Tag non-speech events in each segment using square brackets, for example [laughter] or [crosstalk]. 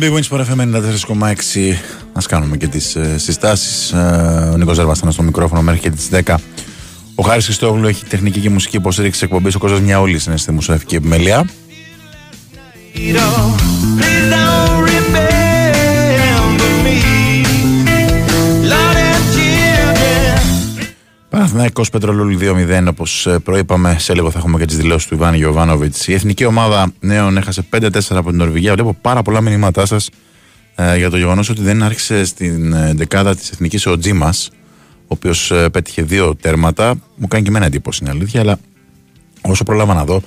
Big Wings Sport FM 94,6. Ας κάνουμε και τις ε, συστάσεις. Ε, ο Νίκος Ζερβαστάνος στο μικρόφωνο μέχρι και τις 10. Ο Χάρης Χριστόγλου έχει τεχνική και μουσική υποστήριξη εκπομπής. Ο Κώστας Μιαόλης είναι στη μουσοευτική επιμέλεια. Παναθηναϊκός Πετρολούλη 2-0 όπως ε, προείπαμε σε λίγο θα έχουμε και τις δηλώσεις του Ιβάν Γιωβάνοβιτς. Η εθνική ομάδα νέων έχασε 5-4 από την Νορβηγία. Βλέπω πάρα πολλά μηνύματά σας ε, για το γεγονός ότι δεν άρχισε στην ε, δεκάδα της εθνικής ο Τζίμας ο οποίος ε, πέτυχε δύο τέρματα. Μου κάνει και εμένα εντύπωση είναι αλήθεια αλλά όσο πρόλαβα να δω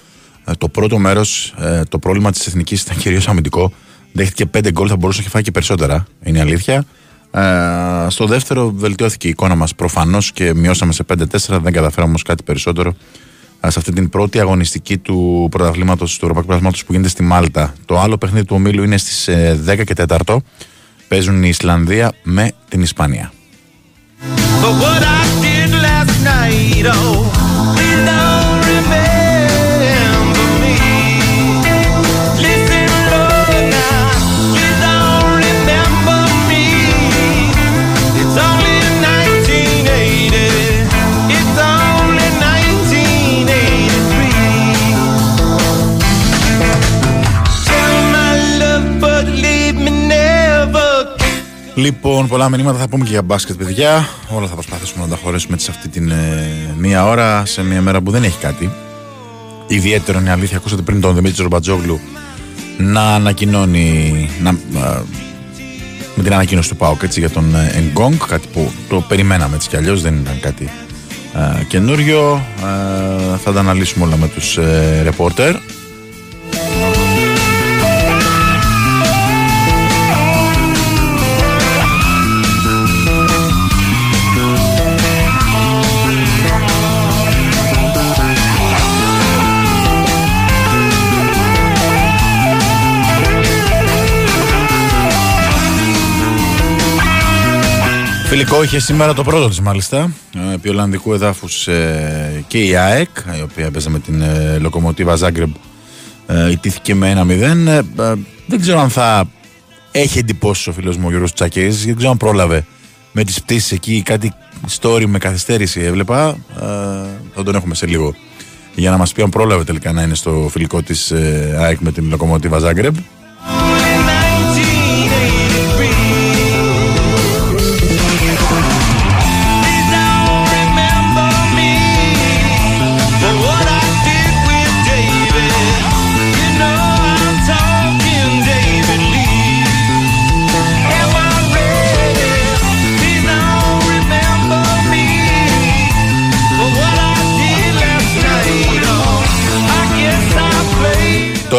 ε, το πρώτο μέρος ε, το πρόβλημα της εθνικής ήταν κυρίως αμυντικό. Δέχτηκε 5 γκολ θα μπορούσε να έχει φάει και περισσότερα είναι αλήθεια ε, στο δεύτερο βελτιώθηκε η εικόνα μας προφανώς και μειώσαμε σε 5-4 δεν καταφέραμε όμως κάτι περισσότερο ε, σε αυτή την πρώτη αγωνιστική του πρωταθλήματος του Ευρωπαϊκού Πρωταθλήματος που γίνεται στη Μάλτα. Το άλλο παιχνίδι του ομίλου είναι στις ε, 10 και 4 παίζουν η Ισλανδία με την Ισπανία. For what I did last night, oh, Λοιπόν, πολλά μηνύματα θα πούμε και για μπάσκετ, παιδιά. Όλα θα προσπαθήσουμε να τα χωρέσουμε έτσι σε αυτή την ε, μία ώρα, σε μία μέρα που δεν έχει κάτι. Ιδιαίτερο είναι η αλήθεια. Ακούσατε πριν τον Δημήτρη Ρομπατζόγλου να ανακοινώνει. Να, α, με την ανακοίνωση του ΠΑΟΚ έτσι, για τον ε, Εγκόγκ, κάτι που το περιμέναμε έτσι κι αλλιώς, δεν ήταν κάτι ε, καινούριο. Ε, θα τα αναλύσουμε όλα με τους ε, ρεπόρτερ. Φιλικό είχε σήμερα το πρώτο της μάλιστα ε, επί Ολλανδικού εδάφους ε, και η ΑΕΚ η οποία έπαιζε με την ε, Λοκομοτίβα Ζάγκρεμπ ε, ιτήθηκε με 1-0 ε, ε, δεν ξέρω αν θα έχει εντυπώσει ο φίλος μου ο Γιώργος Τσακής δεν ξέρω αν πρόλαβε με τις πτήσεις εκεί κάτι story με καθυστέρηση έβλεπα. Ε, θα τον έχουμε σε λίγο για να μας πει αν πρόλαβε τελικά να είναι στο φιλικό της ε, ΑΕΚ με την Λοκομοτίβα Ζάγκρεμπ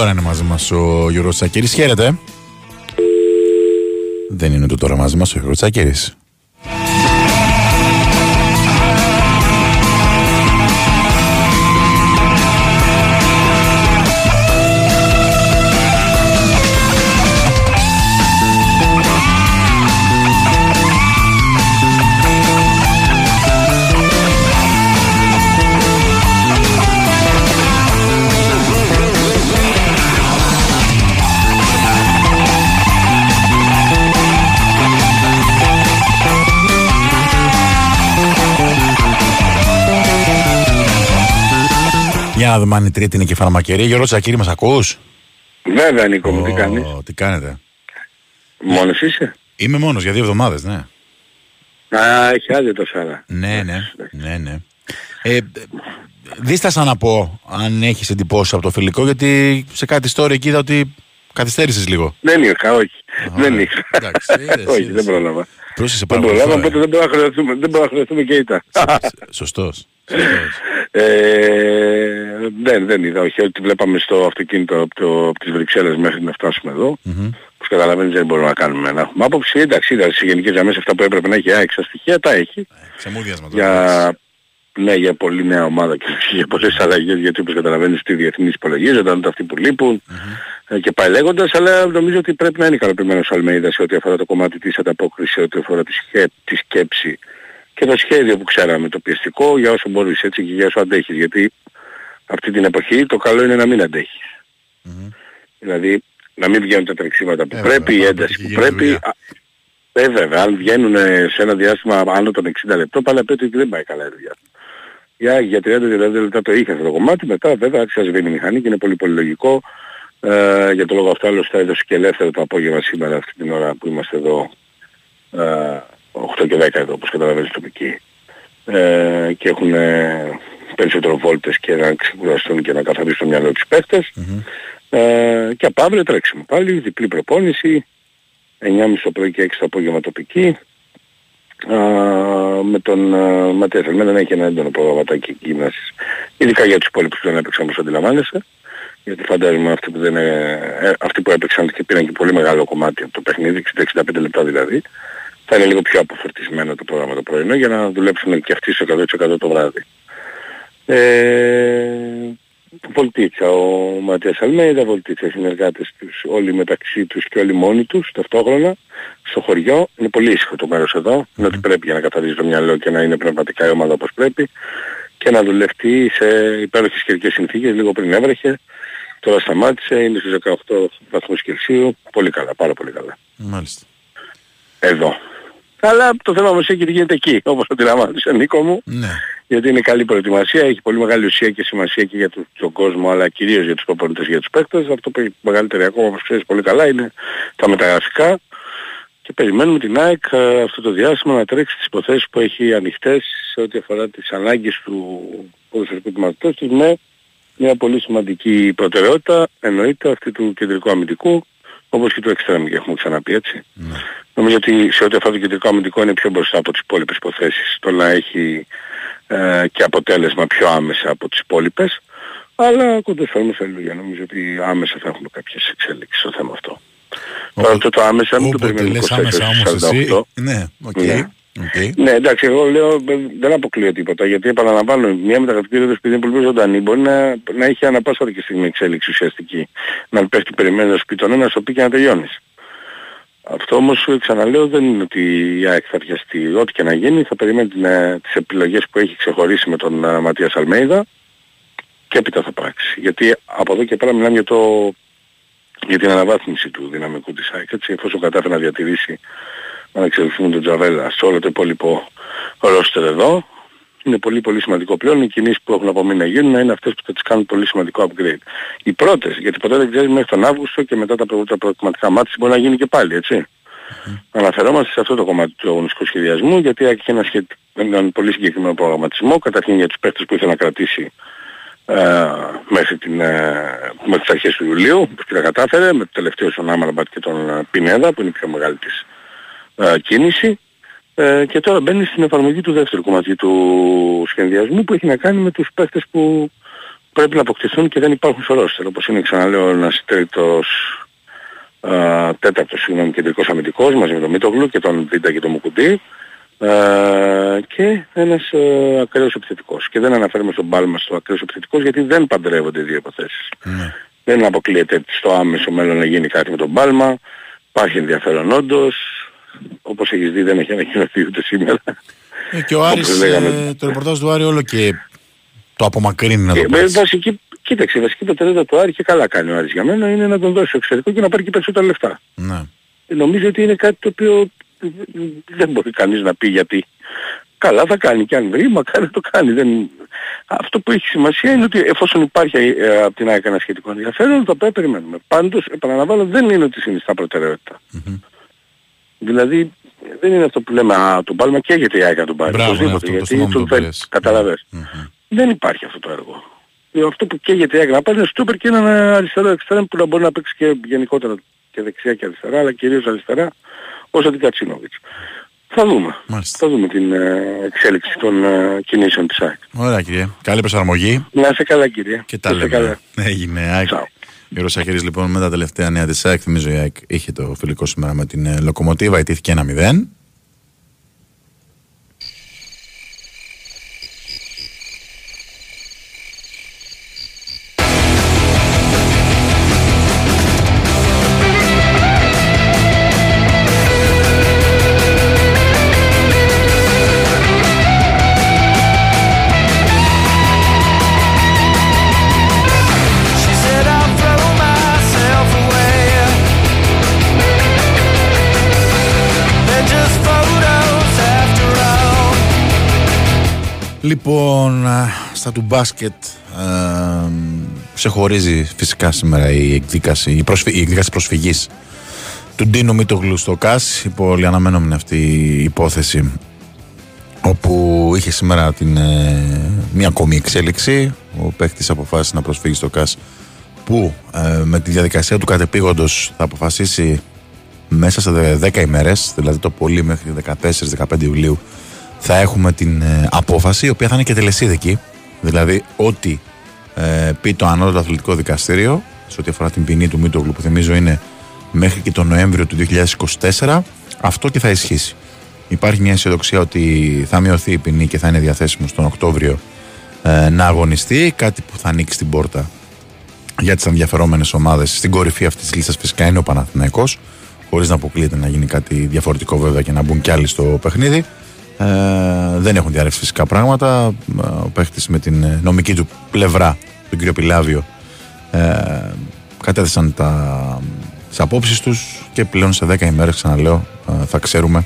Τώρα είναι μαζί μας ο Γιώργος Τσακύρης. Χαίρετε. Δεν είναι το τώρα μαζί μας ο Γιώργος Τσακύρης. Για να δούμε αν η τρίτη είναι και φαρμακερή. Γιώργο Τσακύρη, μας ακούς; Βέβαια Νίκο μου, τι Ω, κάνεις; Τι κάνετε; Μόνος είσαι; Είμαι μόνος για δύο εβδομάδες, ναι. Α, έχει άδειο το Σάρα. Ναι, ναι, ναι, ναι. Ε, δίστασα να πω αν έχεις εντυπώσεις από το φιλικό γιατί σε κάτι story εκεί είδα ότι καθυστέρησες λίγο. Δεν είχα, όχι. δεν ε, είχα. εντάξει, είδες, όχι, είδες. δεν πρόλαβα. Πρόσεχε Δεν πάρα πολύ. προλάβαμε, φορά. οπότε δεν μπορούμε να χρειαστούμε, δεν μπορούμε να χρειαστούμε και ήττα. Σωστός. Σωστός. Ε, δεν, δεν είδα, όχι, ότι βλέπαμε στο αυτοκίνητο από, το, από τις Βρυξέλλες μέχρι να φτάσουμε εδώ. Μμμ. Όπως καταλαβαίνεις δεν μπορούμε να κάνουμε να έχουμε άποψη. Εντάξει, είδα στις γενικές γραμμές αυτά που έπρεπε να έχει η ΑΕΚ στα στοιχεία, τα έχει. Ξεμούδιασμα τώρα. Για... ναι για πολύ νέα ομάδα και [laughs] για πολλές αλλαγές γιατί όπως καταλαβαίνεις στη διεθνής υπολογίζονταν αυτοί που λείπουν mm-hmm. και πάει λέγοντας αλλά νομίζω ότι πρέπει να είναι ικανοποιημένος ο Αλμέιδας σε ό,τι αφορά το κομμάτι της ανταπόκρισης, σε ό,τι αφορά τη, σκέ, τη σκέψη και το σχέδιο που ξέραμε, το πιεστικό για όσο μπορείς έτσι και για όσο αντέχεις γιατί αυτή την εποχή το καλό είναι να μην αντέχεις. Mm-hmm. Δηλαδή να μην βγαίνουν τα τρεξίματα που ε, πρέπει, η ένταση που πρέπει. Ε, βέβαια, αν βγαίνουν σε ένα διάστημα άνω των 60 λεπτών, πάλι ότι δεν πάει καλά η δουλειά. Για, για 30 λεπτά το είχε αυτό το κομμάτι, μετά βέβαια άρχισε να η μηχανή και είναι πολύ πολύ λογικό. Ε, για το λόγο αυτό άλλωστε έδωσε και ελεύθερο το απόγευμα σήμερα αυτή την ώρα που είμαστε εδώ ε, 8 και 10 εδώ όπως καταλαβαίνεις τοπική. Ε, και έχουν περισσότερο βόλτες και να ξεκουραστούν και να καθαρίσουν το μυαλό τους παίχτες. Mm-hmm. ε, και από αύριο τρέξιμο. Πάλι, διπλή προπόνηση. 9.30 το πρωί και 6 το απόγευμα τοπική. α, με τον Ματέα Θελμένα να έχει ένα έντονο προγραμματάκι γυμνάσης ειδικά για τους υπόλοιπους που δεν έπαιξαν όπως αντιλαμβάνεσαι γιατί φαντάζομαι αυτοί που, δεν, ε, αυτοί που έπαιξαν και πήραν και πολύ μεγάλο κομμάτι από το παιχνίδι, 65 λεπτά δηλαδή, θα είναι λίγο πιο αποφορτισμένο το πρόγραμμα το πρωινό για να δουλέψουν και αυτοί στο 100% το βράδυ. Ε, Βολτίτσα, ο Ματίας Αλμέιδα, Βολτίτσα, οι συνεργάτες τους, όλοι μεταξύ τους και όλοι μόνοι τους ταυτόχρονα στο χωριό. Είναι πολύ ήσυχο το μέρος εδώ, mm-hmm. είναι ότι πρέπει για να καθαρίζει το μυαλό και να είναι πνευματικά η ομάδα όπως πρέπει και να δουλευτεί σε υπέροχες καιρικές συνθήκες, λίγο πριν έβρεχε. Τώρα σταμάτησε, είναι στους 18 βαθμούς Κελσίου, πολύ καλά, πάρα πολύ καλά. Μάλιστα. Εδώ. Αλλά το θέμα μας έχει γίνεται εκεί, όπως αντιλαμβάνεσαι Νίκο μου. Ναι. Γιατί είναι καλή προετοιμασία, έχει πολύ μεγάλη ουσία και σημασία και για τον κόσμο, αλλά κυρίως για τους προπονητές για τους παίκτες. Αυτό που έχει μεγαλύτερη ακόμα, όπως ξέρεις πολύ καλά, είναι τα μεταγραφικά. Και περιμένουμε την ΑΕΚ ε, αυτό το διάστημα να τρέξει τις υποθέσεις που έχει ανοιχτές σε ό,τι αφορά τις ανάγκες του ποδοσφαιρικού του της με μια πολύ σημαντική προτεραιότητα, εννοείται αυτή του κεντρικού αμυντικού, όπως και του εξτρέμου και έχουμε ξαναπεί έτσι. Ναι. Νομίζω ότι σε ό,τι αφορά το κεντρικό αμυντικό είναι πιο μπροστά από τις υπόλοιπες υποθέσεις. Το να έχει ε, και αποτέλεσμα πιο άμεσα από τις υπόλοιπες. Αλλά κοντοφέρουμε σε για νομίζω ότι άμεσα θα έχουμε κάποιες εξέλιξεις στο θέμα αυτό. Τώρα αυτό το άμεσα μην το περιμένουμε 24-48. Ναι, οκ. Okay. Ναι. Okay. Ναι, εντάξει, εγώ λέω δεν αποκλείω τίποτα γιατί επαναλαμβάνω μια μεταγραφική ρόδος που είναι πολύ ζωντανή μπορεί να, να έχει ανα πάσα και στιγμή εξέλιξη ουσιαστική. Να πέφτει περιμένοντας πει τον ένα, στο πει και να τελειώνεις. Αυτό όμως ξαναλέω δεν είναι ότι η ΑΕΚ θα βιαστεί. Ό,τι και να γίνει θα περιμένει την, ε, τις επιλογές που έχει ξεχωρίσει με τον uh, Ματίας Αλμέιδα και έπειτα θα πράξει. Γιατί από εδώ και πέρα μιλάμε για, το, για την αναβάθμιση του δυναμικού της ΑΕΚ. Έτσι, εφόσον κατάφερε να διατηρήσει να εξελιχθούμε τον Τζαβέλα σε όλο το υπόλοιπο ρόστερ εδώ. Είναι πολύ πολύ σημαντικό πλέον. Οι κινήσεις που έχουν απομείνει να γίνουν είναι αυτές που θα τις κάνουν πολύ σημαντικό upgrade. Οι πρώτες, γιατί ποτέ δεν ξέρεις μέχρι τον Αύγουστο και μετά τα πρώτα προκριματικά μάτια μπορεί να γίνει και πάλι, έτσι. Mm-hmm. Αναφερόμαστε σε αυτό το κομμάτι του αγωνιστικού σχεδιασμού γιατί έχει ένα, σχε... έναν πολύ συγκεκριμένο προγραμματισμό καταρχήν για τους παίχτες που ήθελε να κρατήσει ε, μέχρι, την, ε, μέχρι τις αρχές του Ιουλίου που τα κατάφερε με το τελευταίο στον Άμαλαμπατ και τον ε, Πινέδα που είναι η πιο μεγάλη της ε, κίνηση ε, και τώρα μπαίνει στην εφαρμογή του δεύτερου κομμάτι του σχεδιασμού που έχει να κάνει με τους παίχτες που πρέπει να αποκτηθούν και δεν υπάρχουν στο ρόστερ. Όπως είναι ξαναλέω ένας τρίτος ε, τέταρτος συγγνώμη κεντρικός αμυντικός μαζί με τον Μίτογλου και τον Βίντα και τον Μουκουντή ε, και ένας ε, ακραίος επιθετικός. Και δεν αναφέρουμε στον Πάλμα στο ακραίος επιθετικός γιατί δεν παντρεύονται οι δύο υποθέσεις. Ναι. Δεν αποκλείεται στο άμεσο μέλλον να γίνει κάτι με τον Πάλμα. Υπάρχει ενδιαφέρον όντως όπως έχεις δει δεν έχει ανακοινωθεί ούτε σήμερα. Ε, και ο Άρης, ε, το ρεπορτάζ του Άρη όλο και το απομακρύνει να το ε, πεις. Βασική, κοίταξε, η βασική προτεραιότητα του Άρη και καλά κάνει ο Άρης για μένα είναι να τον δώσει στο εξωτερικό και να πάρει και περισσότερα λεφτά. Ναι. Ε, νομίζω ότι είναι κάτι το οποίο δεν μπορεί κανείς να πει γιατί. Καλά θα κάνει και αν βρει, μακάρι το κάνει. Δεν... Αυτό που έχει σημασία είναι ότι εφόσον υπάρχει ε, από την ΑΕΚ ένα σχετικό ενδιαφέρον, το πρέπει περιμένουμε. Πάντως, επαναλαμβάνω, δεν είναι ότι συνιστά προτεραιότητα. Mm-hmm. Δηλαδή δεν είναι αυτό που λέμε «Α, τον πάρουμε και γιατί η ΑΕΚ τον πάρει». Μπράβο, ναι, αυτό, γιατί τον θέλει, καταλαβες. Mm-hmm. Δεν υπάρχει αυτό το έργο. Ε, αυτό που καίγεται η ΑΕΚ να πάρει είναι στούπερ και έναν αριστερό εξτρέμ που να μπορεί να παίξει και γενικότερα και δεξιά και αριστερά, αλλά κυρίως αριστερά, ως Αντικατσίνοβιτς. Θα δούμε. Μάλιστα. Θα δούμε την ε, εξέλιξη των ε, κινήσεων της ΑΕΚ. Ωραία κύριε. Καλή προσαρμογή. Να είσαι καλά κύριε. Και τα λέμε. Έγινε ΑΕΚ. Γιώργο Σαχέρη, λοιπόν, με τα τελευταία νέα της ΑΕΚ. Θυμίζω η ΑΕΚ είχε το φιλικό σήμερα με την ε, Λοκομοτίβα, ιτήθηκε ένα μηδέν. Λοιπόν, στα του μπάσκετ ε, ξεχωρίζει φυσικά σήμερα η εκδίκαση, η, προσφυ, η εκδίκαση προσφυγής του Ντίνου Μήτογλου στο ΚΑΣ. Η πολύ αναμενόμενη αυτή η υπόθεση όπου είχε σήμερα την, ε, μια ακόμη εξέλιξη. Ο παίχτης αποφάσισε να προσφύγει στο ΚΑΣ που ε, με τη διαδικασία του κατεπήγοντος θα αποφασίσει μέσα σε 10 ημέρες, δηλαδή το πολύ μέχρι 14-15 Ιουλίου θα έχουμε την ε, απόφαση η οποία θα είναι και τελεσίδικη δηλαδή ό,τι ε, πει το ανώτατο αθλητικό δικαστήριο σε ό,τι αφορά την ποινή του Μήτογλου που θυμίζω είναι μέχρι και τον Νοέμβριο του 2024 αυτό και θα ισχύσει. Υπάρχει μια αισιοδοξία ότι θα μειωθεί η ποινή και θα είναι διαθέσιμο τον Οκτώβριο ε, να αγωνιστεί, κάτι που θα ανοίξει την πόρτα για τις ενδιαφερόμενες ομάδες. Στην κορυφή αυτής της λίστας φυσικά είναι ο Παναθηναϊκός, χωρίς να αποκλείεται να γίνει κάτι διαφορετικό βέβαια και να μπουν κι άλλοι στο παιχνίδι. Ε, δεν έχουν διαρρεύσει φυσικά πράγματα. Ο παίχτης με την νομική του πλευρά, τον κύριο Πιλάβιο, ε, κατέθεσαν τα τις απόψεις τους και πλέον σε 10 ημέρες, ξαναλέω, ε, θα ξέρουμε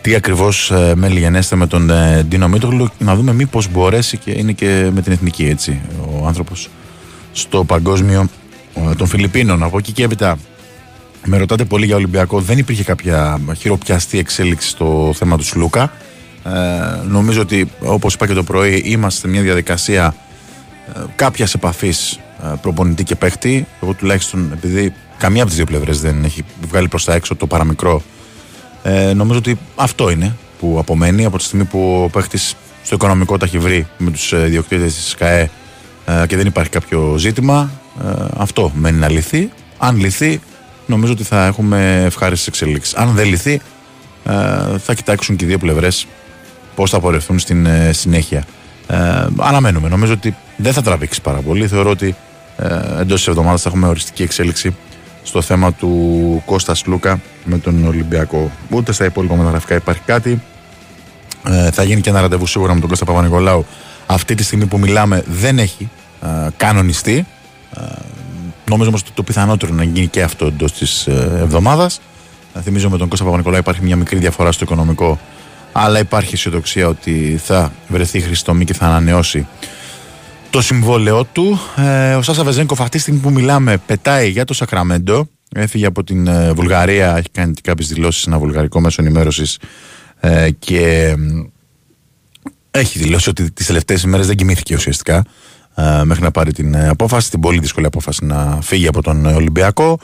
τι ακριβώς ε, μελιγενέστε με τον ε, Ντίνο Μίτογλου να δούμε μήπως μπορέσει και είναι και με την εθνική έτσι ο άνθρωπος στο παγκόσμιο των Φιλιππίνων. Από εκεί και έπειτα με ρωτάτε πολύ για Ολυμπιακό. Δεν υπήρχε κάποια χειροπιαστή εξέλιξη στο θέμα του Σλούκα. Ε, νομίζω ότι όπως είπα και το πρωί, είμαστε σε μια διαδικασία ε, κάποιας επαφής ε, προπονητή και παίχτη. Εγώ τουλάχιστον επειδή καμία από τις δύο πλευρές δεν έχει βγάλει προς τα έξω το παραμικρό. Ε, νομίζω ότι αυτό είναι που απομένει από τη στιγμή που ο παίχτης στο οικονομικό τα έχει βρει με τους ε, διοκτήτε της ΣΚΑΕ ε, και δεν υπάρχει κάποιο ζήτημα. Ε, αυτό μένει να λυθεί. Αν λυθεί, νομίζω ότι θα έχουμε ευχάριστες εξελίξεις. Αν δεν λυθεί, ε, θα κοιτάξουν και οι δύο πλευρές πώς θα πορευθούν στην ε, συνέχεια. Ε, αναμένουμε. Νομίζω ότι δεν θα τραβήξει πάρα πολύ. Θεωρώ ότι ε, εντός της εβδομάδας θα έχουμε οριστική εξέλιξη στο θέμα του Κώστας Λούκα με τον Ολυμπιακό. Ούτε στα υπόλοιπα μεταγραφικά υπάρχει κάτι. Ε, θα γίνει και ένα ραντεβού σίγουρα με τον Κώστα Παπα-Νικολάου. Αυτή τη στιγμή που μιλάμε δεν έχει ε, κανονιστεί. Ε, νομίζω όμως το πιθανότερο να γίνει και αυτό εντός της ε, εβδομάδας. Ε, θυμίζω με τον Κώστα Παπα-Νικολάου υπάρχει μια μικρή διαφορά στο οικονομικό, αλλά υπάρχει αισιοδοξία ότι θα βρεθεί χρηστομή και θα ανανεώσει το συμβόλαιό του. Ε, ο Σάσα Βεζένκοφ αυτή τη στιγμή που μιλάμε πετάει για το Σακραμέντο. Έφυγε από την ε, Βουλγαρία, έχει κάνει κάποιες δηλώσεις σε ένα βουλγαρικό μέσο ενημέρωσης ε, και έχει δηλώσει ότι τις τελευταίες ημέρες δεν κοιμήθηκε ουσιαστικά ε, μέχρι να πάρει την ε, απόφαση, την πολύ δύσκολη απόφαση να φύγει από τον Ολυμπιακό.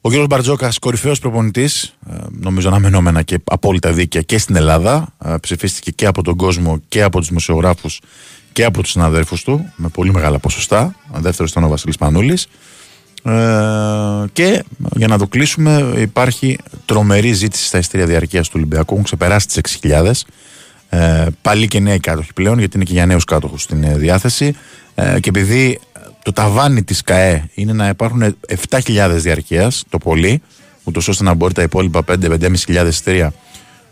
Ο κ. Μπαρτζόκας, κορυφαίος προπονητής, νομίζω αναμενόμενα και απόλυτα δίκαια και στην Ελλάδα. Ψηφίστηκε και από τον κόσμο και από τους δημοσιογράφους και από τους συναδέλφους του με πολύ μεγάλα ποσοστά. Δεύτερος ήταν ο Βασίλης Πανούλης. Ε, και για να το κλείσουμε, υπάρχει τρομερή ζήτηση στα ειστήρια διαρκείας του Ολυμπιακού. Έχουν ξεπεράσει τις 6.000. Ε, πάλι και νέοι κάτοχοι πλέον, γιατί είναι και για νέους κάτοχους στην ε, διάθεση. Ε, και επειδή το ταβάνι της ΚαΕ είναι να υπάρχουν 7.000 διαρκείας το πολύ, ούτως ώστε να μπορεί τα υπόλοιπα 5-5.500 ειστήρια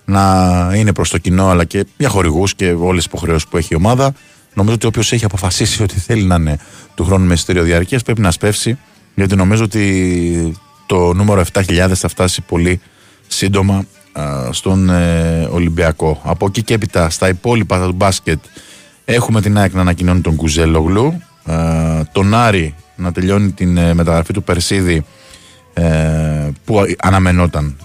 να είναι προς το κοινό αλλά και για χορηγούς και όλες τις υποχρεώσεις που έχει η ομάδα. Νομίζω ότι όποιος έχει αποφασίσει ότι θέλει να είναι του χρόνου με εισιτήριο διαρκείας πρέπει να σπεύσει, γιατί νομίζω ότι το νούμερο 7.000 θα φτάσει πολύ σύντομα στον ε, Ολυμπιακό. Από εκεί και έπειτα, στα υπόλοιπα του μπάσκετ, έχουμε την ΑΕΚ να ανακοινώνει τον Κουζέλογλου, τον Άρη να τελειώνει την ε, μεταγραφή του Περσίδη ε, που αναμενόταν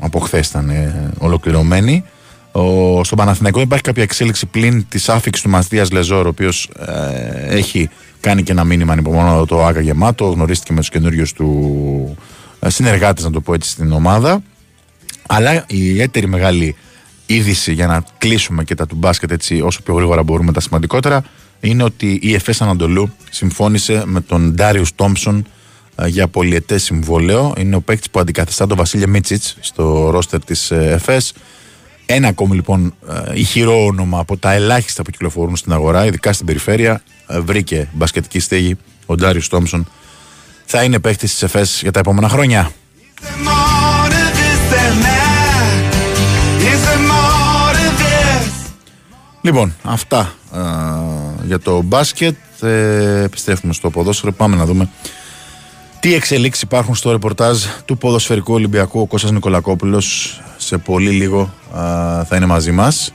από χθες ήταν ολοκληρωμένη. Ο, στον Παναθηναϊκό υπάρχει κάποια εξέλιξη πλην της άφηξης του Μαστίας Λεζόρ, ο οποίος ε, έχει κάνει και ένα μήνυμα ανυπομονώ το Άκα γεμάτο. Γνωρίστηκε με τους καινούριους του ε, συνεργάτες, να το πω έτσι, στην ομάδα. Αλλά η ιδιαίτερη μεγάλη είδηση για να κλείσουμε και τα του μπάσκετ έτσι όσο πιο γρήγορα μπορούμε τα σημαντικότερα είναι ότι η ΕΦΕΣ Ανατολού συμφώνησε με τον Ντάριους Τόμψον ε, για πολιετές συμβόλαιο. Είναι ο παίκτης που αντικαθιστά τον Βασίλη Μίτσιτς στο ρόστερ της ε, ΕΦΕΣ. Ένα ακόμη λοιπόν ε, ηχηρό όνομα από τα ελάχιστα που κυκλοφορούν στην αγορά, ειδικά στην περιφέρεια, ε, βρήκε μπασκετική στέγη ο Ντάριο Τόμψον. Θα είναι παίχτη της ΕΦΕΣ για τα επόμενα χρόνια. Λοιπόν, αυτά ε, για το μπάσκετ. Ε, επιστρέφουμε στο ποδόσφαιρο. Πάμε να δούμε τι εξελίξεις υπάρχουν στο ρεπορτάζ του ποδοσφαιρικού Ολυμπιακού. Ο Κώστας Νικολακόπουλος σε πολύ λίγο θα είναι μαζί μας.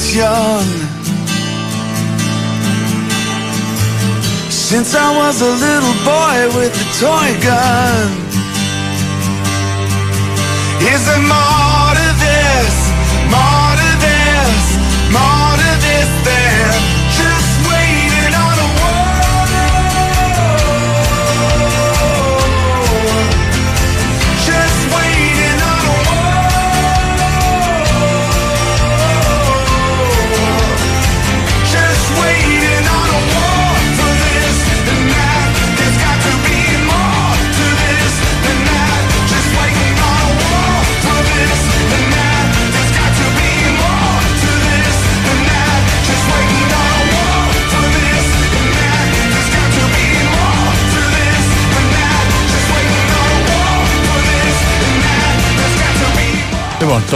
was young. Since I was a little boy with a toy gun. Is it more?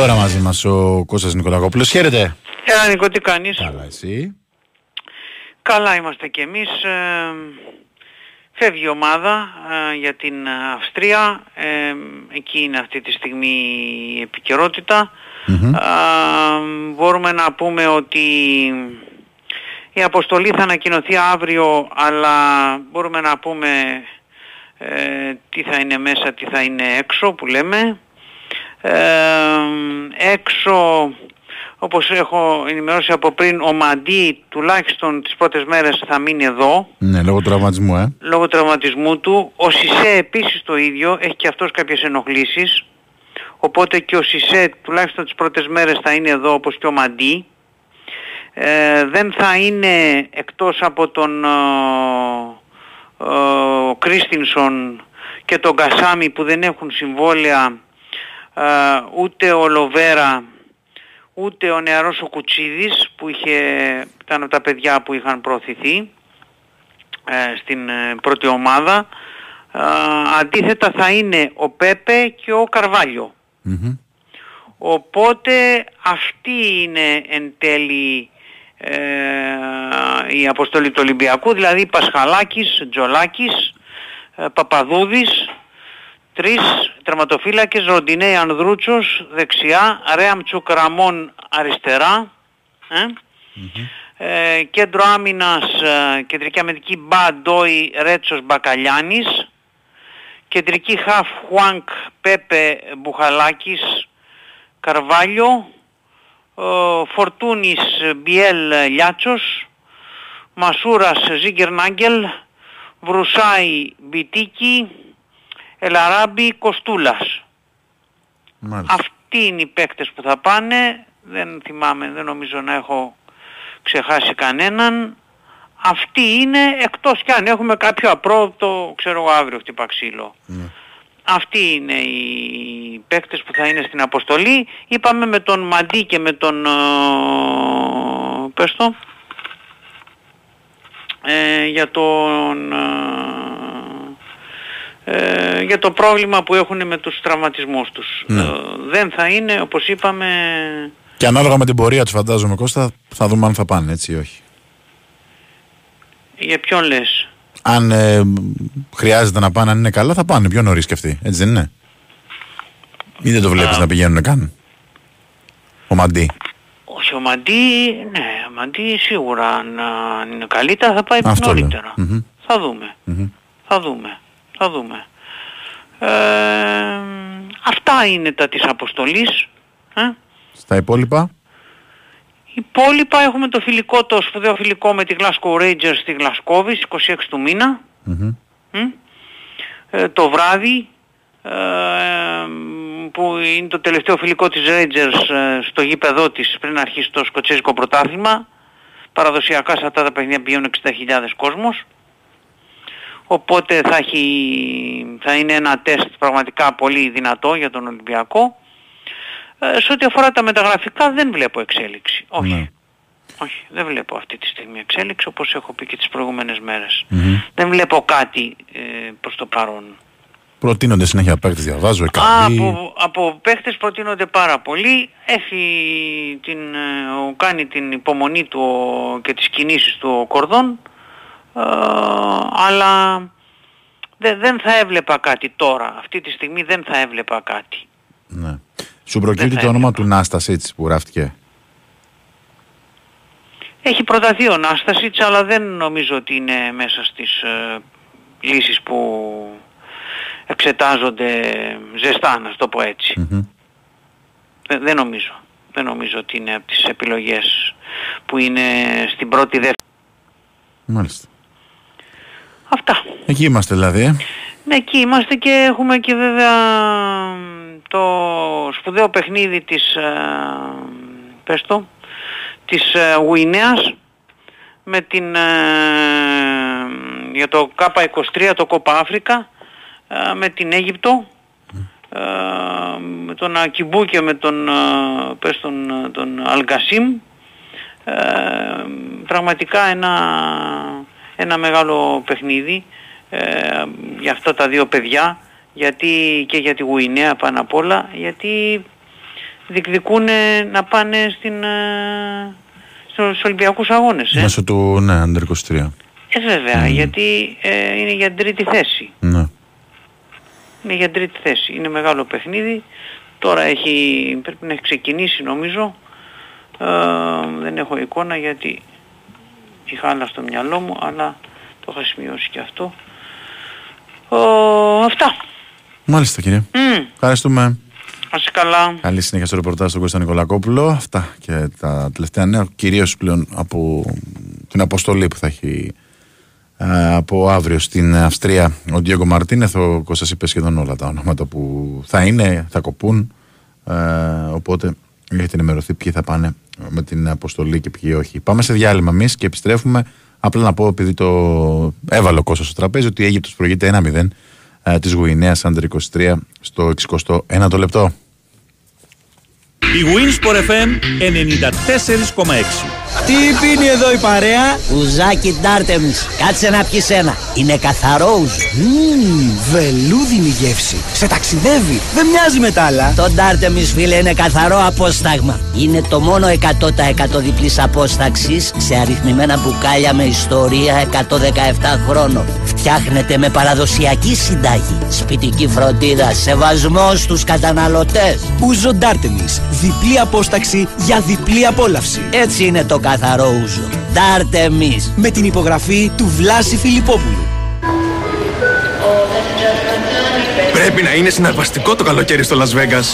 More. Λοιπόν, τώρα μαζί μας ο Κώστας Νικολακόπουλος. Χαίρετε. Έλα Νίκο, τι κάνεις; Καλά, εσύ; Καλά είμαστε κι εμείς. Ε, φεύγει η ομάδα ε, για την Αυστρία. Ε, εκεί είναι αυτή τη στιγμή η επικαιρότητα. Μμμ. Ε, μπορούμε να πούμε ότι η αποστολή θα ανακοινωθεί αύριο, αλλά μπορούμε να πούμε ε, τι θα είναι μέσα, τι θα είναι έξω που λέμε. Ε, έξω, όπως έχω ενημερώσει από πριν, ο Μαντί τουλάχιστον τις πρώτες μέρες θα μείνει εδώ Ναι, λόγω τραυματισμού, ε. λόγω τραυματισμού του. Ο Σισε επίσης το ίδιο, έχει και αυτός κάποιες ενοχλήσεις. Οπότε και ο Σισε τουλάχιστον τις πρώτες μέρες θα είναι εδώ όπως και ο Μαντί. Ε, δεν θα είναι εκτός από τον ε, ε, Κρίστινσον και τον Κασάμι που δεν έχουν συμβόλαια ε, ούτε ο Λοβέρα ούτε ο νεαρός ο Κουτσίδης που είχε, ήταν από τα παιδιά που είχαν προωθηθεί ε, στην ε, πρώτη ομάδα. Ε, αντίθετα θα είναι ο Πέπε και ο Καρβάλιο. Μμμ. Οπότε αυτή είναι εν τέλει ε, η αποστολή του Ολυμπιακού, δηλαδή Πασχαλάκης, Τζολάκης, ε, Παπαδούδης, τρεις τερματοφύλακες, Ροντινέη Ανδρούτσος δεξιά, Ρέαμ Τσουκραμών αριστερά, ε, ε, κέντρο άμυνας, ε, κεντρική αμυντική Μπαντόι Ρέτσος Μπακαλιάνης, κεντρική χαφ Χουάνκ Πέπε Μπουχαλάκης Καρβάλιο, ε, Φορτούνης Μπιέλ Λιάτσος, Μασούρας Ζίγκερ Νάγκελ, Βρουσάη Μπιτίκη, Ελαράμπη Κοστούλας. Μάλιστα. Αυτοί είναι οι παίκτες που θα πάνε, δεν θυμάμαι, δεν νομίζω να έχω ξεχάσει κανέναν. Αυτοί είναι εκτός κι αν έχουμε κάποιο απρόοπτο, ξέρω εγώ αύριο χτυπά ξύλο. Ναι. Αυτοί είναι οι παίκτες που θα είναι στην αποστολή. Είπαμε με τον Μαντί και με τον... ε, πες το, ε, για τον... ε, ε, για το πρόβλημα που έχουν με τους τραυματισμούς τους. Ναι. Ε, δεν θα είναι, όπως είπαμε, Και ανάλογα με την πορεία τους, φαντάζομαι, Κώστα, θα δούμε αν θα πάνε έτσι ή όχι. για ποιον λες; Αν ε, χρειάζεται να πάνε, αν είναι καλά, θα πάνε πιο νωρίς και αυτοί. Έτσι δεν είναι; Ή δεν το βλέπεις να πηγαίνουν καν; Ο Μαντί. Όχι, ο Μαντί, ναι, ο Μαντί σίγουρα αν αν είναι καλύτερα θα πάει Αυτό λέω. νωρίτερα. Μμμ. Θα δούμε. Μμμ. Θα δούμε. Θα δούμε. Ε, αυτά είναι τα της αποστολής. Ε. Στα υπόλοιπα; Υπόλοιπα έχουμε το φιλικό, το σπουδαίο φιλικό με τη Glasgow Rangers στη Γλασκόβης στις 26 του μήνα. Μμμ. Μμ. Ε, το βράδυ ε, που είναι το τελευταίο φιλικό της Rangers ε, στο γήπεδό της πριν αρχίσει το σκοτσέζικο πρωτάθλημα. Παραδοσιακά σε αυτά τα παιχνίδια πηγαίνουν 60.000 κόσμος. Οπότε θα, έχει, θα είναι ένα τεστ πραγματικά πολύ δυνατό για τον Ολυμπιακό. Ε, σε ό,τι αφορά τα μεταγραφικά δεν βλέπω εξέλιξη. Όχι. Ναι. Όχι, δεν βλέπω αυτή τη στιγμή εξέλιξη όπως έχω πει και τις προηγούμενες μέρες. Μμμ. Δεν βλέπω κάτι ε, προς το παρόν. Προτείνονται συνέχεια παίκτες, διαβάζω. Α, Εκαβή. από, από παίχτες προτείνονται πάρα πολύ. Έχει την, ε, ο- κάνει την υπομονή του ο- και τις κινήσεις του ο Κορδόν. Ε, αλλά δε- δεν θα έβλεπα κάτι τώρα. Αυτή τη στιγμή δεν θα έβλεπα κάτι. Ναι. Σου προκύπτει Δεν θα το όνομα έβλεπα. του Νάστα έτσι που γράφτηκε; Έχει προταθεί ο Νάστασιτς αλλά δεν νομίζω ότι είναι μέσα στις ε, λύσεις που εξετάζονται ζεστά να το πω έτσι. Μμμ. Δεν, δεν νομίζω. Δεν νομίζω ότι είναι από τις επιλογές που είναι στην πρώτη δεύτερη. Μάλιστα. Αυτά. Εκεί είμαστε δηλαδή. ε. Ναι, εκεί είμαστε και έχουμε και βέβαια το σπουδαίο παιχνίδι της, ε, πες το, της ε, Γουινέας με την, ε, για το K23, το Κόπα Αφρικα, ε, με την Αίγυπτο, ε, με τον Ακιμπού και με τον, ε, πες τον, ε, τον Αλγκασίμ. Ε, πραγματικά ένα, ένα μεγάλο παιχνίδι ε, για αυτά τα δύο παιδιά γιατί και για τη Γουινέα πάνω απ' όλα γιατί διεκδικούν να πάνε στην, ε, στους Ολυμπιακούς Αγώνες. Ε, Μέσω του, ναι, Under 23. ε βέβαια, γιατί ε, είναι για τρίτη θέση. Ναι. Είναι για τρίτη θέση. Είναι μεγάλο παιχνίδι. Τώρα έχει, πρέπει να έχει ξεκινήσει νομίζω. Ε, δεν έχω εικόνα γιατί είχα άλλα στο μυαλό μου, αλλά το είχα σημειώσει και αυτό. Ε, αυτά. Μάλιστα κύριε. Μμ, Ευχαριστούμε. να είσαι καλά. Καλή συνέχεια στο ρεπορτάζ στον Κώστα Νικολακόπουλο. Αυτά και τα τελευταία νέα, κυρίως πλέον από την αποστολή που θα έχει ε, από αύριο στην Αυστρία ο Ντιέγκο Μαρτίνεθ. Ο Κώστας είπε σχεδόν όλα τα ονόματα που θα είναι, θα κοπούν. Ε, οπότε έχετε ενημερωθεί ποιοι θα πάνε με την αποστολή και ποιοι όχι. Πάμε σε διάλειμμα εμείς και επιστρέφουμε. Απλά να πω, επειδή το έβαλε ο Κώστας στο τραπέζι, ότι η Αίγυπτος προηγείται 1-0 ε, της Γουινέας Άντερ 23 στο 61ο λεπτό. Η Winsport FM 94,6. Τι πίνει εδώ η παρέα; Ουζάκι Ντάρτεμις, κάτσε να πιεις ένα. Είναι καθαρό ουζ. Μμμ, βελούδινη γεύση. Σε ταξιδεύει. Δεν μοιάζει με τα άλλα. Το Ντάρτεμις φίλε είναι καθαρό απόσταγμα. Είναι το μόνο 100% διπλής απόσταξης σε αριθμημένα μπουκάλια με ιστορία 117 χρόνων. Φτιάχνεται με παραδοσιακή συντάγη. Σπιτική φροντίδα, σεβασμό στους καταναλωτές. Ούζο Ντάρτεμις. Διπλή απόσταξη για διπλή απόλαυση. Έτσι είναι το καθαρό ούζο. Ντάρτεμις. Με την υπογραφή του Βλάση Φιλιππόπουλου. Πρέπει να είναι συναρπαστικό το καλοκαίρι στο Las Vegas.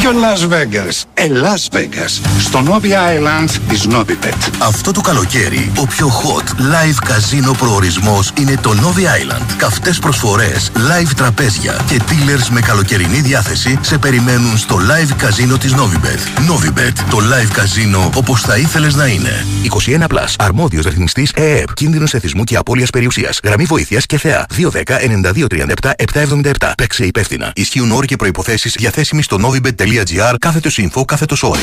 Ποιο Las Vegas. Ε, Las Vegas. Στο Novi Island της Novibet. Αυτό το καλοκαίρι, ο πιο hot live καζίνο προορισμός είναι το Novi Island. Καυτές προσφορές, live τραπέζια και dealers με καλοκαιρινή διάθεση σε περιμένουν στο live καζίνο της Novibet. Novibet, το live καζίνο όπως θα ήθελες να είναι. 21 Plus. Αρμόδιος ρυθμιστής ΕΕΠ. Κίνδυνος εθισμού και απώλειας περιουσίας. Γραμμή βοήθειας και θεά. 210-9237-777. Παίξε υπεύθυνα. Ισχύουν όροι και προϋποθέσεις διαθέσιμοι στο novibet.gr κάθετος info κάθετος όρι.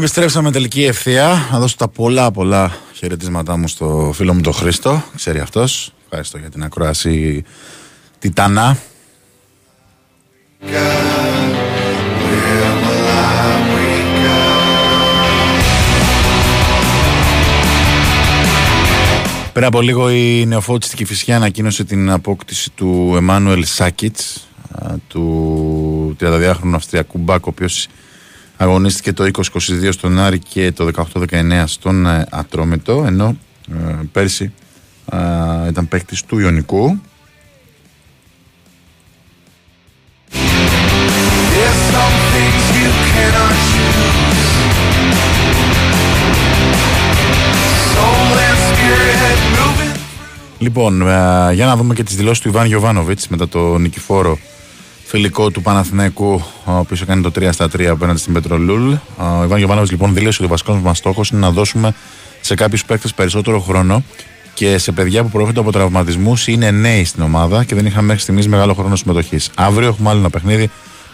Επιστρέψαμε τελική ευθεία. Να δώσω τα πολλά πολλά χαιρετίσματά μου στο φίλο μου τον Χρήστο. Ξέρει αυτός. Ευχαριστώ για την ακρόαση Τιτανά. Πριν από λίγο η νεοφώτιστη Φυσιά ανακοίνωσε την απόκτηση του Εμμάνουελ Σάκιτς α, του 32χρονου Αυστριακού Μπάκ ο οποίος αγωνίστηκε το 2022 στον Άρη και το 18-19 στον ε, Ατρόμητο ενώ ε, πέρσι α, ήταν παίκτης του Ιωνικού There's some things you cannot choose. Soul and spirit moving. Λοιπόν, ε, για να δούμε και τις δηλώσεις του Ιβάν Γιωβάνοβιτς μετά το νικηφόρο φιλικό του Παναθηναϊκού, ο οποίος έκανε το 3 στα 3 απέναντι στην Πετρολούλ. Ο Ιβάν Γιωβάνοβιτς λοιπόν δήλωσε ότι ο βασικός μας στόχος είναι να δώσουμε σε κάποιους παίκτες περισσότερο χρόνο και σε παιδιά που προέρχονται από τραυματισμούς είναι νέοι στην ομάδα και δεν είχαν μέχρι στιγμής μεγάλο χρόνο συμμετοχής. Αύριο έχουμε άλλο ένα παιχνίδι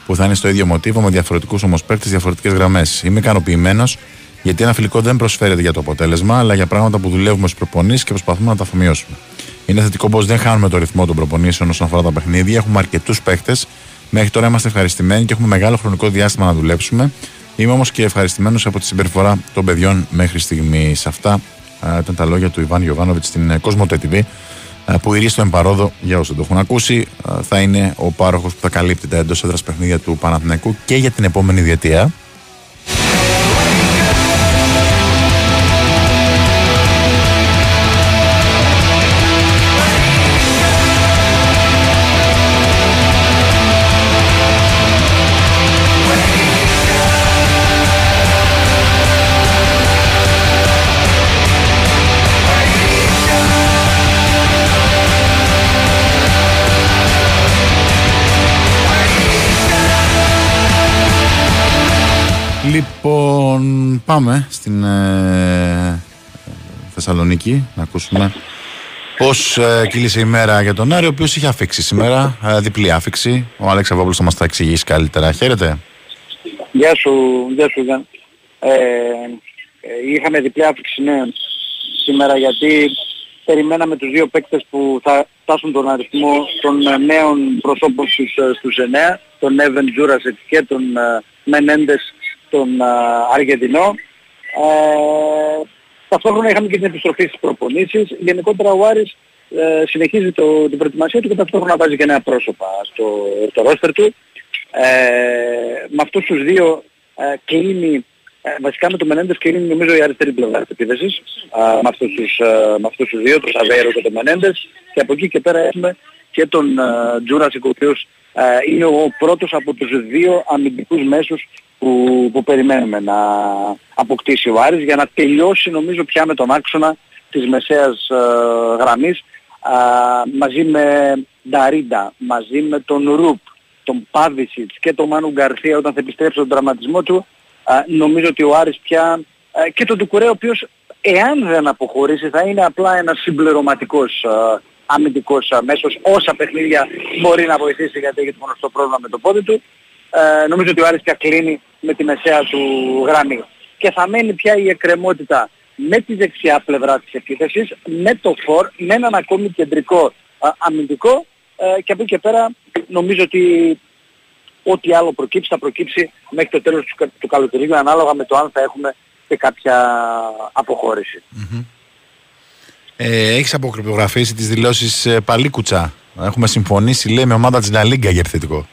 που θα είναι στο ίδιο μοτίβο με διαφορετικούς όμω παίκτε, διαφορετικές γραμμές. Είμαι ικανοποιημένος γιατί ένα φιλικό δεν προσφέρεται για το αποτέλεσμα, αλλά για πράγματα που δουλεύουμε στου προπονήσεις και προσπαθούμε να τα αφομοιώσουμε. Είναι θετικό πως δεν χάνουμε το ρυθμό των προπονήσεων όσον αφορά τα παιχνίδια. Έχουμε αρκετούς παίκτες. Μέχρι τώρα είμαστε ευχαριστημένοι και έχουμε μεγάλο χρονικό διάστημα να δουλέψουμε. Είμαι όμως και ευχαριστημένος από τη συμπεριφορά των παιδιών μέχρι στιγμής. Αυτά α, ήταν τα λόγια του Ιβάν Γιωβάνοβιτς στην ε, Cosmo TV α, που ηρείς στο εμπαρόδο για όσοι δεν το έχουν ακούσει. α, Θα είναι ο πάροχος που θα καλύπτει τα εντός έδρας παιχνίδια του Παναθηναϊκού και για την επόμενη διετία. Λοιπόν, πάμε στην ε, Θεσσαλονίκη να ακούσουμε πώς ε, κύλησε η μέρα για τον Άρη, ο οποίος είχε αφήξει σήμερα, ε, διπλή άφηξη. Ο Άλεξ Αβόπουλος θα μας τα εξηγήσει καλύτερα. Χαίρετε. Γεια σου, γεια σου Γιάννη. Ε, ε, είχαμε διπλή άφηξη ναι, σήμερα γιατί περιμέναμε τους δύο παίκτες που θα φτάσουν τον αριθμό των ε, νέων προσώπων στους, ε, στους 9, τον Εύεν Τζούρασεκ και τον ε, Μενέντες τον ε, Αργεντινό. Ε, ταυτόχρονα είχαμε και την επιστροφή στις προπονήσεις. Γενικότερα ο Άρης ε, συνεχίζει το, την προετοιμασία του και ταυτόχρονα βάζει και νέα πρόσωπα στο, στο ρόστερ του. Ε, με αυτούς τους δύο ε, κλείνει, ε, βασικά με το Μενέντες κλείνει νομίζω η αριστερή πλευρά της επίθεσης ε, με, αυτούς τους, ε, με αυτούς τους δύο, τον Σαβέρο και τον Μενέντες και από εκεί και πέρα έχουμε και τον ε, Τζούρασικ ο οποίος ε, είναι ο πρώτος από τους δύο αμυντικούς μέσους που, που περιμένουμε να αποκτήσει ο Άρης. Για να τελειώσει νομίζω πια με τον άξονα της μεσαίας ε, γραμμής α, μαζί με Νταρίντα, μαζί με τον Ρουπ, τον Πάβησιτς και τον Μάνου Γκαρθία όταν θα επιστρέψει τον τραυματισμό του α, νομίζω ότι ο Άρης πια α, και τον Τουκουρέ ο οποίος εάν δεν αποχωρήσει θα είναι απλά ένας συμπληρωματικός α, αμυντικός α, μέσος όσα παιχνίδια μπορεί να βοηθήσει γιατί έχει το γνωστό πρόβλημα με το πόδι του ε, νομίζω ότι ο Άρης πια κλείνει με τη μεσαία του γραμμή. Και θα μένει πια η εκκρεμότητα με τη δεξιά πλευρά της επίθεσης, με το φορ, με έναν ακόμη κεντρικό α, αμυντικό ε, και από εκεί και πέρα νομίζω ότι ό,τι άλλο προκύψει θα προκύψει μέχρι το τέλος του, κα- του καλοκαιριού ανάλογα με το αν θα έχουμε και κάποια αποχώρηση. Ε, έχεις αποκρυπτογραφήσει τις δηλώσεις ε, Παλίκουτσα. Έχουμε συμφωνήσει, λέει, με ομάδα της Λα Λίγκα για επιθετικό.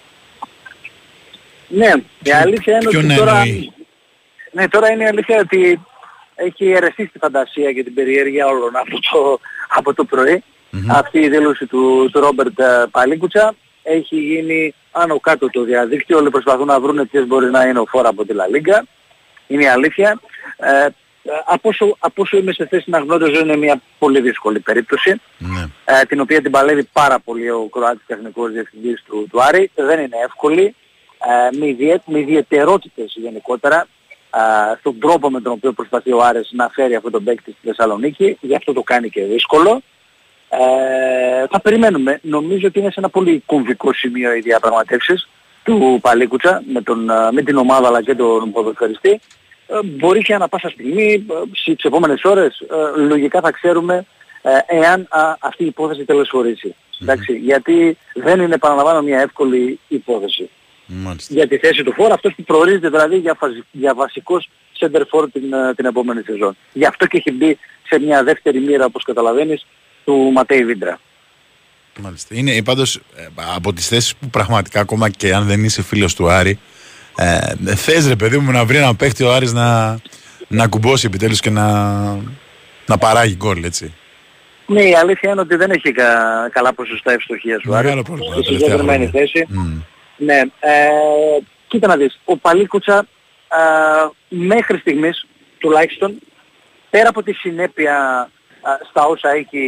Ναι, η αλήθεια είναι ποιον ότι τώρα... εννοεί; Ναι, τώρα είναι η αλήθεια ότι έχει αιρεστεί στη φαντασία και την περιέργεια όλων από το, από το πρωι Αυτή η δήλωση του, του Ρόμπερτ ε, Παλίκουτσα έχει γίνει άνω κάτω το διαδίκτυο. Όλοι προσπαθούν να βρουν ποιες μπορεί να είναι ο φόρα από τη Λα Λίγκα. Είναι η αλήθεια. Ε, από, όσο, από όσο είμαι σε θέση να γνωρίζω είναι μια πολύ δύσκολη περίπτωση ε, την οποία την παλεύει πάρα πολύ ο Κροάτης τεχνικός διευθυντής του, του Άρη. Δεν είναι εύκολη ε, με, ιδιαί, με ιδιαιτερότητες γενικότερα ε, στον τρόπο με τον οποίο προσπαθεί ο Άρης να φέρει αυτό τον παίκτη στη Θεσσαλονίκη. Γι' αυτό το κάνει και δύσκολο. Ε, θα περιμένουμε. Νομίζω ότι είναι σε ένα πολύ κομβικό σημείο οι διαπραγματεύσεις του Παλίκουτσα με, τον, ε, με την ομάδα αλλά και τον ποδοσφαιριστή. Ε, μπορεί και ανά πάσα στιγμή, ε, στις επόμενες ώρες, ε, λογικά θα ξέρουμε ε, εάν α, αυτή η υπόθεση τελεσφορήσει. Εντάξει, γιατί δεν είναι παραλαμβάνω μια εύκολη υπόθεση. Μάλιστα. Για τη θέση του φόρου, αυτός που προορίζεται δηλαδή για, φαζι- για βασικός center for την, ε, την επόμενη σεζόν. Γι' αυτό και έχει μπει σε μια δεύτερη μοίρα, όπως καταλαβαίνεις, του Ματέι Βίντρα. Μάλιστα. Είναι πάντως ε, από τις θέσεις που πραγματικά ακόμα και αν δεν είσαι φίλος του Άρη ε, θες ρε παιδί μου να βρει ένα παίχτη ο Άρης να, να κουμπώσει επιτέλους και να, να παράγει γκολ έτσι. Ναι, η αλήθεια είναι ότι δεν έχει κα- καλά ποσοστά ευστοχίας του Άρης. Μεγάλο πρόβλημα τα Στη τελευταία συγκεκριμένη χρόνια. θέση. Μμ. Ναι, ε, κοίτα να δεις, ο Παλίκουτσα ε, μέχρι στιγμής τουλάχιστον πέρα από τη συνέπεια ε, στα όσα έχει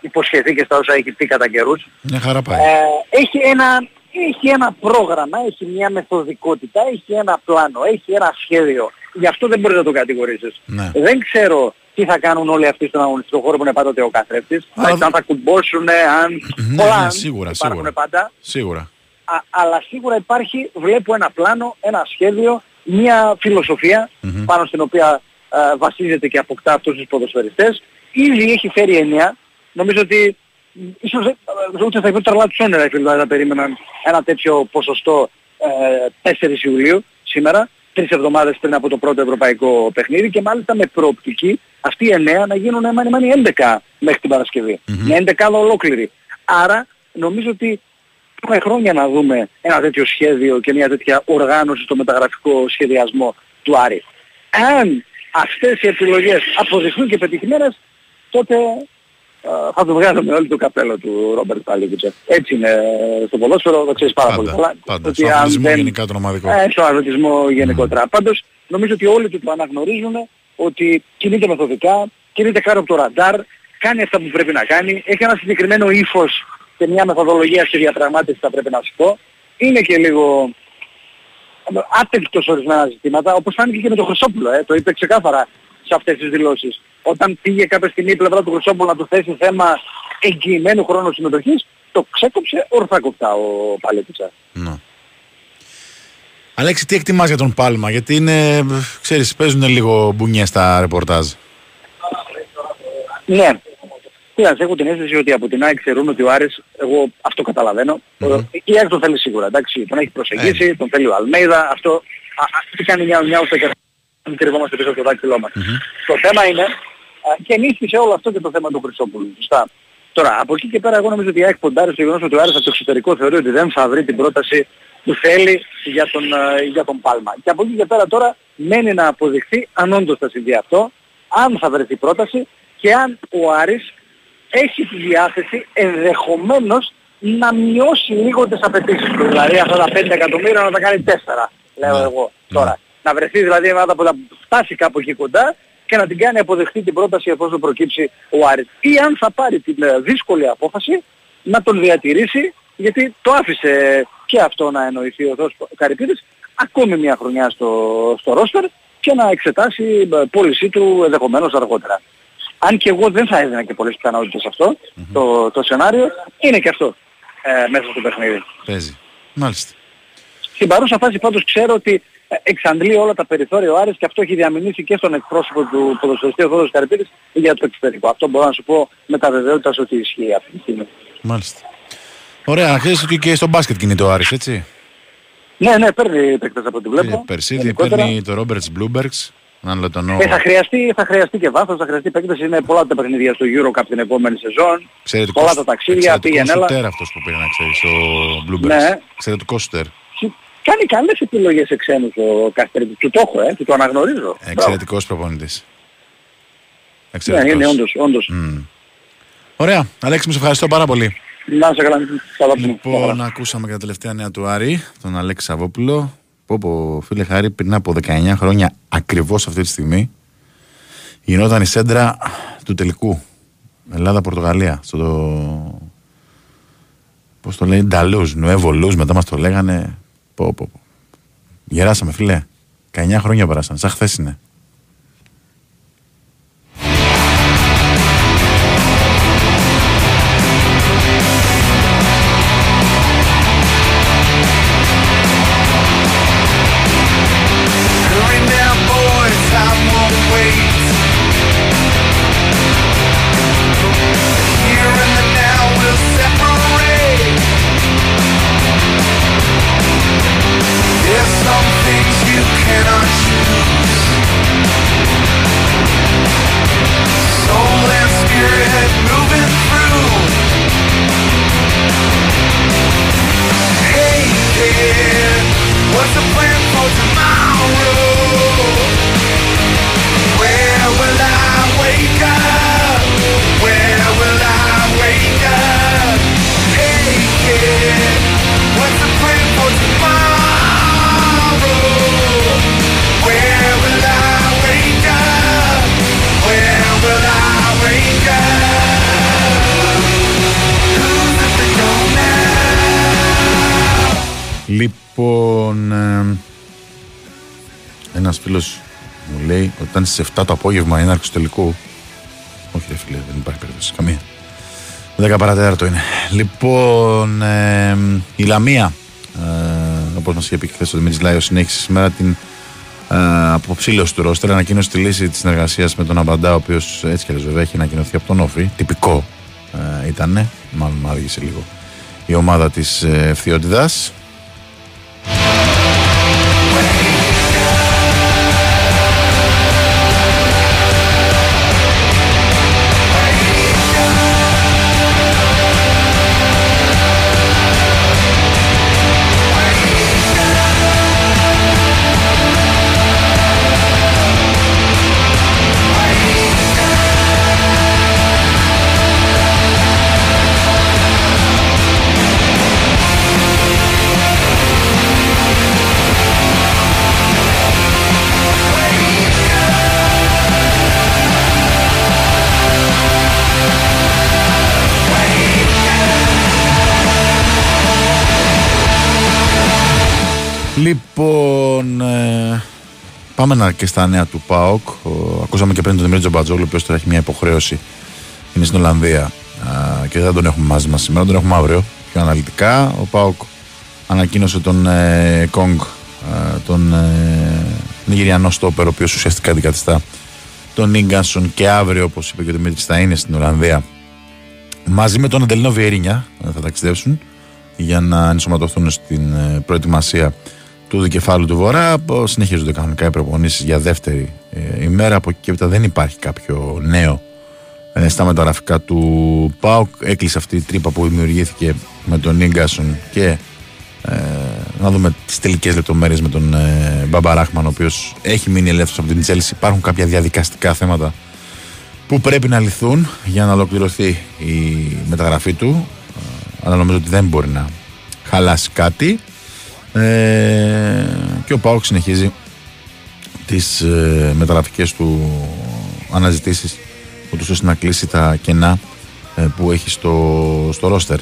υποσχεθεί και στα όσα έχει πει κατά καιρούς Μια χαρά πάει. ε, έχει, ένα, έχει ένα πρόγραμμα, έχει μια μεθοδικότητα, έχει ένα πλάνο, έχει ένα σχέδιο. Γι' αυτό δεν μπορείς να το κατηγορήσεις. Ναι. Δεν ξέρω τι θα κάνουν όλοι αυτοί στον αγωνιστικό χώρο που είναι πάντοτε ο καθρέφτης. Αλλά- Αν θα κουμπώσουν, αν... Ναι, πολλά ναι, αν σίγουρα, υπάρχουν σίγουρα. πάντα. Σίγουρα. Α, αλλά σίγουρα υπάρχει, βλέπω ένα πλάνο, ένα σχέδιο, μια φιλοσοφία Μμμ. πάνω στην οποία ε, βασίζεται και αποκτά αυτούς τους ποδοσφαιριστές. Ήδη έχει φέρει εννέα. Νομίζω ότι μ, ίσως ε, ούτε θα υπήρχε τραλά τους όνειρα οι φίλοι να περίμεναν ένα τέτοιο ποσοστό ε, 4 Ιουλίου σήμερα, τρεις εβδομάδες πριν από το πρώτο ευρωπαϊκό παιχνίδι και μάλιστα με προοπτική αυτοί οι εννέα να γίνουν μάνι μάνι 11 μέχρι την Παρασκευή. Μια 11 ολόκληρη. Άρα νομίζω ότι Έχουμε χρόνια να δούμε ένα τέτοιο σχέδιο και μια τέτοια οργάνωση στο μεταγραφικό σχεδιασμό του Άρη. Αν αυτές οι επιλογές αποδειχθούν και πετυχημένες, τότε ε, θα του βγάλουμε όλοι το καπέλο του Ρόμπερτ Παλίκουτσα. Έτσι είναι στο ποδόσφαιρο, το ξέρεις πάρα πολύ καλά. Πάντα. Ότι Στον αν αθλητισμό δεν- γενικά τον ομαδικό. ε, στον αθλητισμό γενικότερα. Πάντως νομίζω ότι όλοι του το αναγνωρίζουν ότι κινείται μεθοδικά, κινείται κάτω από το ραντάρ, κάνει αυτά που πρέπει να κάνει, έχει ένα συγκεκριμένο ύφος και μια μεθοδολογία στη διαπραγμάτευση θα πρέπει να σου πω. Είναι και λίγο άτεκτος ορισμένα ζητήματα, όπως φάνηκε και με τον Χρυσόπουλο, ε, το είπε ξεκάθαρα σε αυτές τις δηλώσεις. Όταν πήγε κάποια στιγμή η πλευρά του Χρυσόπουλου να του θέσει θέμα εγγυημένου χρόνου συμμετοχής, το ξέκοψε ορθάκοπτα ο Παλέτητσα. Ναι. Αλέξη, τι εκτιμάς για τον Πάλμα, γιατί είναι, ξέρεις, παίζουν λίγο μπουνιές στα ρεπορτάζ. Ναι. Κοίταξε, έχω την αίσθηση ότι από την ΑΕΚ ξέρουν ότι ο Άρης, εγώ αυτό καταλαβαίνω, η ΑΕΚ τον θέλει σίγουρα, εντάξει, τον έχει προσεγγίσει, τον θέλει ο Αλμέιδα, αυτό, α, α, τι κάνει μια μια ουσία και δεν κρυβόμαστε πίσω από το δάκτυλό μας. Το θέμα είναι, α, και ενίσχυσε όλο αυτό και το θέμα του Χρυσόπουλου, σωστά. Τώρα, από εκεί και πέρα εγώ νομίζω ότι η ΑΕΚ ποντάρει στο γεγονός ότι ο Άρης από το εξωτερικό θεωρεί ότι δεν θα βρει την πρόταση που θέλει για τον, ε, για τον Πάλμα. Και από εκεί και πέρα τώρα μένει να αποδειχθεί αν όντως θα συμβεί αυτό, αν θα βρεθεί πρόταση και αν ο Άρης έχει τη διάθεση ενδεχομένως να μειώσει λίγο τις απαιτήσεις του. Δηλαδή αυτά τα 5 εκατομμύρια να τα κάνει 4, λέω εγώ τώρα. Να βρεθεί δηλαδή να τα να φτάσει κάπου εκεί κοντά και να την κάνει αποδεχτεί την πρόταση εφόσον προκύψει ο Άρης. Ή αν θα πάρει την ε, δύσκολη απόφαση να τον διατηρήσει γιατί το άφησε και αυτό να εννοηθεί ο Θεός Καρυπίδης ακόμη μια χρονιά στο, στο ρόστερ και να εξετάσει ε, πώλησή του ενδεχομένως αργότερα. Αν και εγώ δεν θα έδινα και πολλές πιθανότητες σε αυτό το, το σενάριο, είναι και αυτό ε, μέσα στο παιχνίδι. Παίζει. Μάλιστα. Στην παρούσα φάση πάντως ξέρω ότι ε, εξαντλεί όλα τα περιθώρια ο Άρης και αυτό έχει διαμηνήσει και στον εκπρόσωπο του ποδοσφαιριστή ο Θόδωρος Καρυπίδης για το εξωτερικό. Αυτό μπορώ να σου πω με τα βεβαιότητας ότι ισχύει αυτή τη στιγμή. Μάλιστα. Ωραία, ξέρεις ότι και στο μπάσκετ κινείται ο Άρης, έτσι; Ναι, ναι, παίρνει παίκτες από ό,τι βλέπω. Περσίδη Γενικότερα. παίρνει το Ρόμπερτς Μπλούμπεργκς, έναν λετωνό. Ε, θα, χρειαστεί, θα χρειαστεί και βάθος, θα χρειαστεί παίκτες. Είναι πολλά τα παιχνίδια στο Euro Cup την επόμενη σεζόν. Εξαιρετικός- πολλά τα ταξίδια, εξαιρετικός πήγαινε έλα. σουτέρ αυτός που πήρε να ξέρεις, ο Μπλούμπεργκς. Ναι. Εξαιρετικός σουτέρ. Κάνει καλές επιλογές σε ξένους ο Καστερίδης. Του το έχω, ε, του το αναγνωρίζω. Εξαιρετικός προπονητής. Ναι, Εξαιρετικός. είναι όντως, όντως. Ωραία, Αλέξη, μου σε ευχαριστώ πάρα πολύ. Να είσαι καλά, καλά πούμε. Λοιπόν, ακούσαμε και τα τελευταία νέα του Άρη, τον Αλέξη Σαββόπουλο. Πω πω, φίλε Χάρη, πριν από 19 χρόνια, ακριβώς αυτή τη στιγμή, γινόταν η σέντρα του τελικού. Ελλάδα-Πορτογαλία. Στο το... Πώς το λέει, Νταλούς, Νουέβο μετά μας το λέγανε. Πω, πω, πω. Γεράσαμε, φίλε. 19 χρόνια πέρασαν, σαν χθες είναι. Λοιπόν, ε, ένας φίλος μου λέει ότι ήταν στις 7 το απόγευμα η έναρξη του τελικού. Όχι ρε φίλε, δεν υπάρχει περίπτωση, καμία. 10 παρατέταρτο είναι. Λοιπόν, ε, η Λαμία, ε, όπως μας είχε πει χθες ο Δημήτρης Λάιος, συνέχισε σήμερα την ε, αποψήλωση του Ρώστερ. Ανακοίνωσε τη λύση της συνεργασίας με τον Αμπαντά, ο οποίος έτσι κι αλλιώς βέβαια έχει ανακοινωθεί από τον Όφη. Τυπικό ε, ήταν, μάλλον μου άργησε λίγο η ομάδα της ε, Λοιπόν, ε, πάμε να και στα νέα του ΠΑΟΚ. Ο, ακούσαμε και πριν τον Δημήτρη Τζομπατζόλου, ο οποίος τώρα έχει μια υποχρέωση. Είναι στην Ολλανδία α, και δεν τον έχουμε μαζί μας σήμερα, τον έχουμε αύριο. Πιο αναλυτικά. Ο ΠΑΟΚ ανακοίνωσε τον ε, Κόγκ, ε, τον ε, Νιγηριανό στόπερ, ο οποίος ουσιαστικά αντικαθιστά τον Ίγκανσον και αύριο, όπως είπε και ο Δημήτρης, θα είναι στην Ολλανδία μαζί με τον Αντελίνο Βιερίνια. ε, Θα ταξιδέψουν για να ενσωματωθούν στην ε, προετοιμασία του δικεφάλου του Βορρά. Απο- Συνεχίζονται κανονικά οι προπονήσεις για δεύτερη ε, ημέρα. Από εκεί και έπειτα δεν υπάρχει κάποιο νέο ε, στα μεταγραφικά του ΠΑΟΚ. Έκλεισε αυτή η τρύπα που δημιουργήθηκε με τον γκασον και ε, να δούμε τις τελικές λεπτομέρειες με τον ε, Μπαμπαράχμαν, ο οποίος έχει μείνει ελεύθερος από την Τσέλση. Υπάρχουν κάποια διαδικαστικά θέματα που πρέπει να λυθούν για να ολοκληρωθεί η μεταγραφή του. Ε, αλλά νομίζω ότι δεν μπορεί να χαλάσει κάτι. Ε, και ο Πάοκ συνεχίζει τις ε, μεταγραφικές του αναζητήσεις ούτως ώστε να κλείσει τα κενά ε, που έχει στο, στο ρόστερ.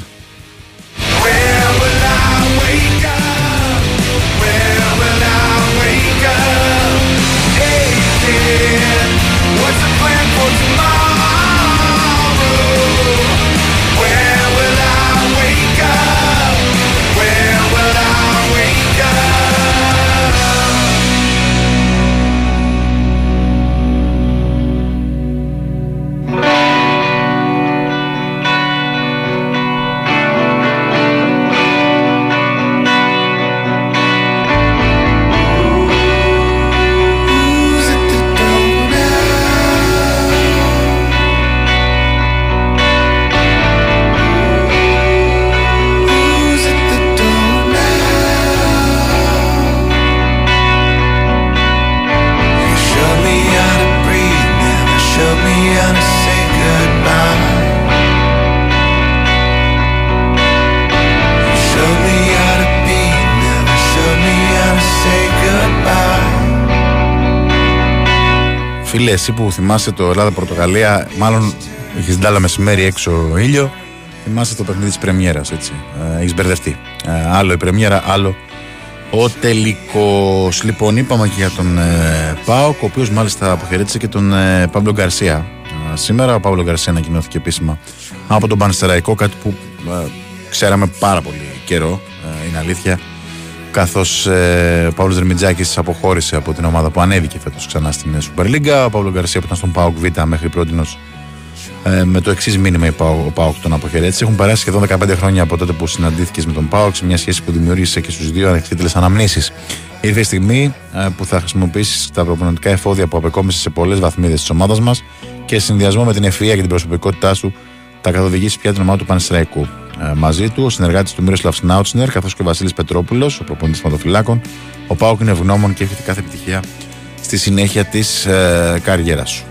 Φίλε, εσύ που θυμάσαι το Ελλάδα-Πορτογαλία, μάλλον έχεις ντάλα μεσημέρι έξω ήλιο, θυμάσαι το παιχνίδι της Πρεμιέρας, έτσι. Ε, έχεις μπερδευτεί. Ε, άλλο η Πρεμιέρα, άλλο ο τελικός. Λοιπόν, είπαμε και για τον ε, Πάοκ, ο οποίος μάλιστα αποχαιρέτησε και τον ε, Παύλο Γκαρσία. Ε, σήμερα ο Παύλο Γκαρσία ανακοινώθηκε επίσημα από τον Πανεστεραϊκό, κάτι που ε, ξέραμε πάρα πολύ καιρό, ε, είναι αλήθεια. Καθώς ε, ο Παύλος Δερμιτζάκης αποχώρησε από την ομάδα που ανέβηκε φέτος ξανά στην Super League. Ο Παύλος Γκαρσία που ήταν στον Πάοκ Β μέχρι πρώτη ε, με το εξής μήνυμα η ΠΑΟΚ, ο Πάοκ τον αποχαιρέτησε. Έχουν περάσει σχεδόν 15 χρόνια από τότε που συναντήθηκες με τον Πάοκ σε μια σχέση που δημιούργησε και στους δύο ανεξίτηλες αναμνήσεις. Ήρθε η στιγμή ε, που θα χρησιμοποιήσεις τα προπονητικά εφόδια που απεκόμισε σε πολλές βαθμίδες της ομάδας μας και σε συνδυασμό με την ευφυα και την προσωπικότητά σου τα καθοδηγήσει πια την ομάδα του Πανεσαιραϊκού. Ε, μαζί του, ο συνεργάτης του Μύροσλαβ Σνάουτσνερ καθώς και ο Βασίλης Πετρόπουλος, ο προπονητής θεματοφυλάκων. Ο Πάοκ είναι ευγνώμων και εύχεται κάθε επιτυχία στη συνέχεια της ε, καριέρας σου.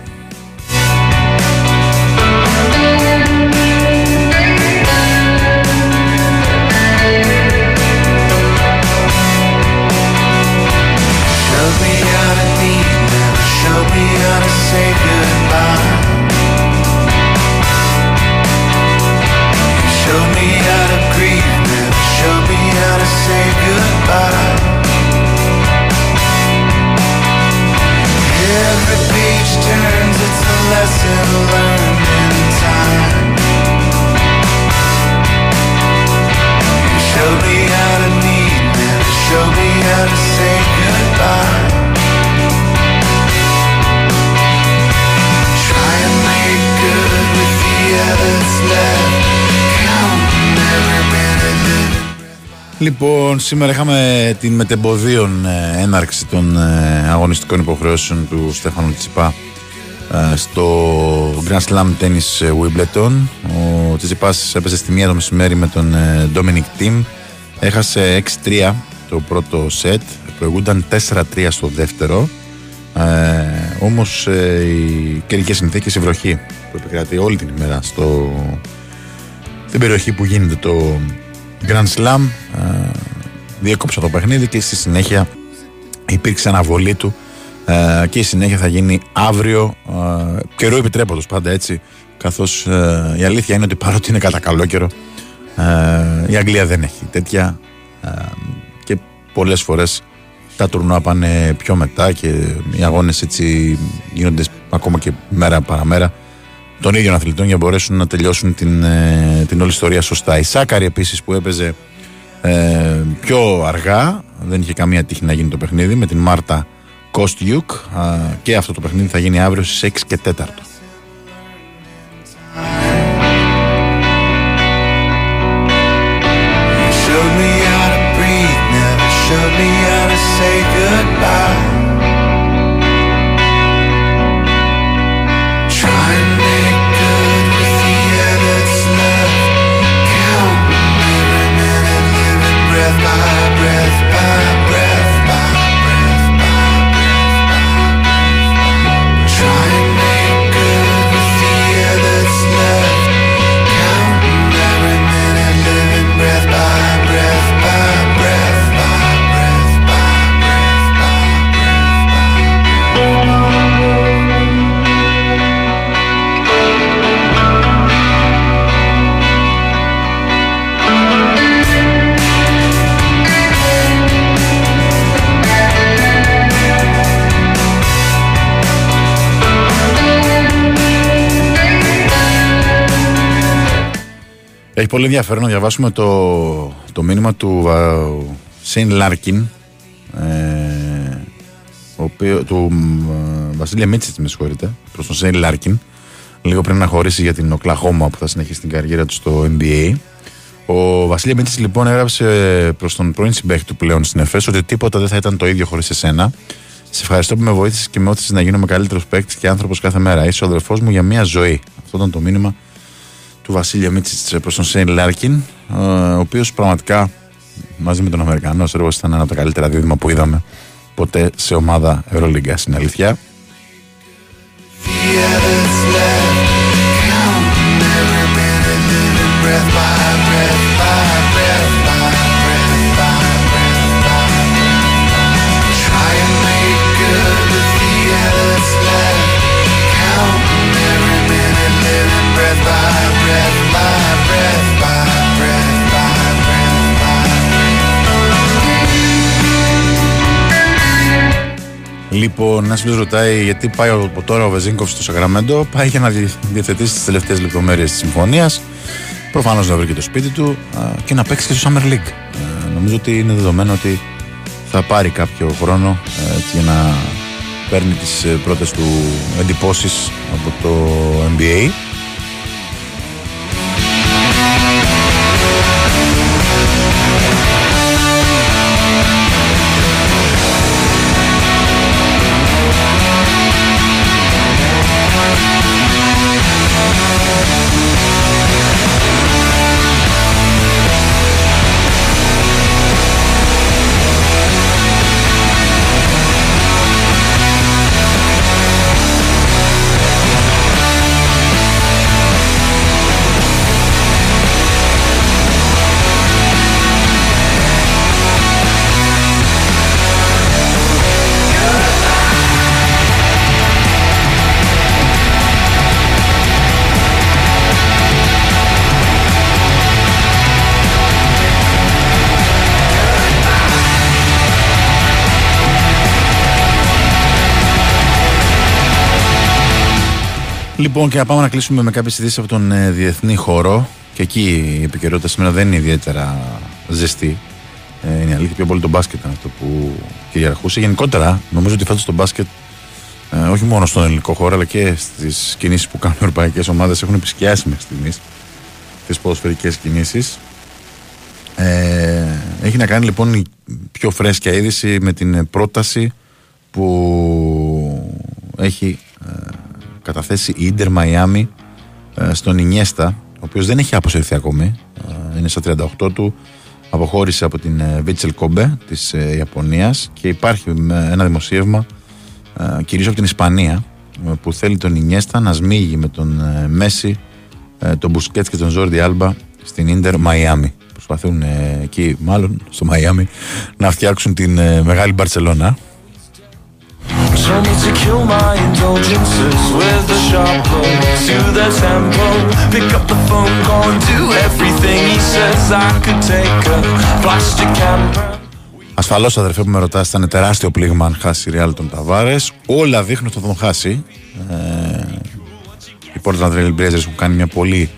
Λοιπόν, σήμερα είχαμε την μετεμποδίων ε, έναρξη των ε, αγωνιστικών υποχρεώσεων του Στέφανου Τσιπά ε, στο Grand Slam Tennis ε, Wimbledon. Ο Τσιπάς έπαιζε στη μία το μεσημέρι με τον ε, Dominic Thiem. Έχασε 6-3 το πρώτο σετ, προηγούνταν 4-3 στο δεύτερο. Ε, όμως ε, οι καιρικές συνθήκες, η βροχή που επικρατεί όλη την ημέρα στο, στην περιοχή που γίνεται το Grand Slam ε, διέκοψε το παιχνίδι και στη συνέχεια υπήρξε αναβολή του ε, και η συνέχεια θα γίνει αύριο ε, καιρό επιτρέποντος πάντα έτσι καθώς ε, η αλήθεια είναι ότι παρότι είναι κατά καλό καιρό ε, η Αγγλία δεν έχει τέτοια ε, και πολλές φορές τα τουρνουά πάνε πιο μετά και οι αγώνες έτσι γίνονται ακόμα και μέρα παραμέρα των ίδιων αθλητών για να μπορέσουν να τελειώσουν την, ε, την όλη ιστορία σωστά. Η Σάκαρη επίσης που έπαιζε ε, πιο αργά, δεν είχε καμία τύχη να γίνει το παιχνίδι με την Μάρτα Κόστιουκ και αυτό το παιχνίδι θα γίνει αύριο στις 6 και 4. Έχει πολύ ενδιαφέρον να διαβάσουμε το, το μήνυμα του Σέιν Λάρκιν ε, ο οποίο, του ε, Βασίλεια Μίτσιτς με συγχωρείτε προς τον Σέιν Λάρκιν λίγο πριν αναχωρήσει για την Οκλαχώμα που θα συνεχίσει την καριέρα του στο NBA ο Βασίλεια Μίτσιτς λοιπόν έγραψε προς τον πρώην συμπαίκτη του πλέον στην ΕΦΕΣ ότι τίποτα δεν θα ήταν το ίδιο χωρίς εσένα σε ευχαριστώ που με βοήθησες και με ώθησες να γίνομαι καλύτερο παίκτης και άνθρωπος κάθε μέρα. Είσαι ο αδερφός μου για μια ζωή. Αυτό ήταν το μήνυμα του Βασίλεια Μίτσιτ προ τον Σέιν Λάρκιν, ε, ο οποίος πραγματικά μαζί με τον Αμερικανό έργο ήταν ένα από τα καλύτερα δίδυμα που είδαμε ποτέ σε ομάδα Ευρωλίγκα. Είναι αλήθεια. the Λοιπόν, ένας φίλος ρωτάει γιατί πάει από τώρα ο Βεζίνκοφ στο Σακραμέντο. Πάει για να δι- διευθετήσει τις τελευταίες λεπτομέρειες της συμφωνίας. Προφανώς να βρει και το σπίτι του α, και να παίξει και στο Summer League. Ε, νομίζω ότι είναι δεδομένο ότι θα πάρει κάποιο χρόνο ε, έτσι, για να παίρνει τις πρώτες του εντυπώσεις από το NBA. Λοιπόν, και να πάμε να κλείσουμε με κάποιες ειδήσεις από τον ε, διεθνή χώρο. Και εκεί η επικαιρότητα σήμερα δεν είναι ιδιαίτερα ζεστή. Ε, είναι η αλήθεια, πιο πολύ το μπάσκετ ήταν αυτό που κυριαρχούσε. Γενικότερα, νομίζω ότι φέτος το μπάσκετ ε, όχι μόνο στον ελληνικό χώρο αλλά και στις κινήσεις που κάνουν οι ευρωπαϊκές ομάδες έχουν επισκιάσει μέχρι στιγμής τις ποδοσφαιρικές κινήσεις ε, έχει να κάνει λοιπόν η πιο φρέσκια είδηση με την πρόταση που έχει ε, καταθέσει η Ίντερ Μαϊάμι ε, στον Ινιέστα ο οποίος δεν έχει αποσυρθεί ακόμη ε, είναι στα 38 του αποχώρησε από την Βίτσελ Κόμπε της ε, Ιαπωνίας και υπάρχει ε, ένα δημοσίευμα ε, κυρίως από την Ισπανία ε, που θέλει τον Ινιέστα να σμίγει με τον ε, Μέση, ε, τον Μπουσκέτς και τον Ζόρντι Άλμπα στην Ίντερ Μαϊάμι. Προσπαθούν ε, εκεί, μάλλον στο Μαϊάμι, να φτιάξουν την ε, μεγάλη Μπαρσελώνα. Told me to kill my indulgences with a sharp blow to the tempo. Pick up the phone, call and do everything he says. I could take a plastic camera. Ασφαλώ, αδερφέ που με ρωτά, ήταν τεράστιο πλήγμα αν χάσει η Real τον Ταβάρε. Όλα δείχνουν ότι θα τον χάσει. Ε, οι Portland Trail Blazers έχουν κάνει μια πολύ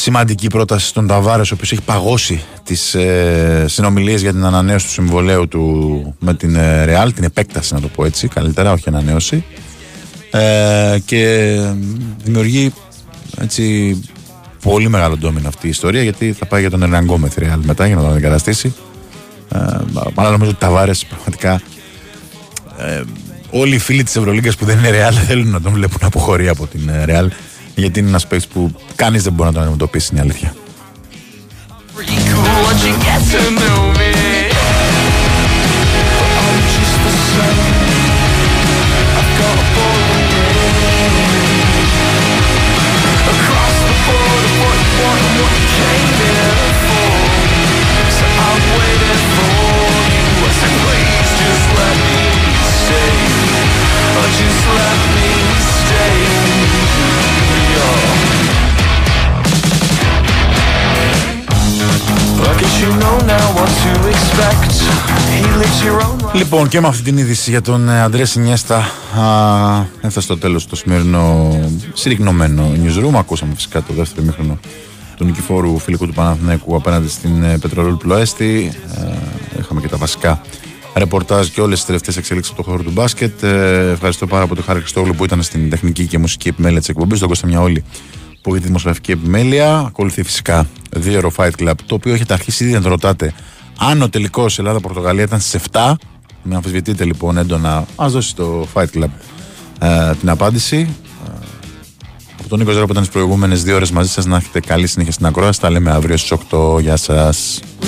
σημαντική πρόταση στον Ταβάρες, ο οποίος έχει παγώσει τις ε, συνομιλίες για την ανανέωση του συμβολέου του με την ε, Real, την επέκταση να το πω έτσι, καλύτερα, όχι ανανέωση. Ε, και δημιουργεί έτσι πολύ μεγάλο ντόμινο αυτή η ιστορία γιατί θα πάει για τον Ερναγκό με τη Real μετά για να τον αντικαταστήσει. Ε, αλλά νομίζω ότι Ταβάρες πραγματικά ε, όλοι οι φίλοι της Ευρωλίγκας που δεν είναι Real [laughs] θέλουν να τον βλέπουν να αποχωρεί από την ε, Real γιατί είναι ένας παίκτης που κανείς δεν μπορεί να τον αντιμετωπίσει, είναι η αλήθεια. Λοιπόν, και με αυτή την είδηση για τον ε, Αντρέα Σινιέστα α, έφτασε στο τέλος το σημερινό συρρυκνωμένο newsroom. Ακούσαμε φυσικά το δεύτερο μήχρονο του νικηφόρου φιλικού του Παναθηναίκου απέναντι στην ε, Πετρολόλ Πλοέστη. Ε, είχαμε και τα βασικά ρεπορτάζ και όλες τις τελευταίες εξελίξεις από το χώρο του μπάσκετ. Ε, ευχαριστώ πάρα πολύ τον Χάρη Χριστόγλου που ήταν στην τεχνική και μουσική επιμέλεια της εκπομπής, τον Κώστα Μιαόλη που έχει τη δημοσιογραφική επιμέλεια. Ακολουθεί φυσικά δύο ώρο Fight Club, το οποίο έχετε αρχίσει ήδη να το ρωτάτε. Αν ο τελικός Ελλάδα-Πορτογαλία ήταν στις 7, με αμφισβητείτε λοιπόν έντονα, ας δώσει το Fight Club ε, την απάντηση. Ε, από τον Νίκο Ζέρα που ήταν τι προηγούμενες δύο ώρες μαζί σας, να έχετε καλή συνέχεια στην ακρόαση. Τα λέμε αύριο στις 8. Γεια σας.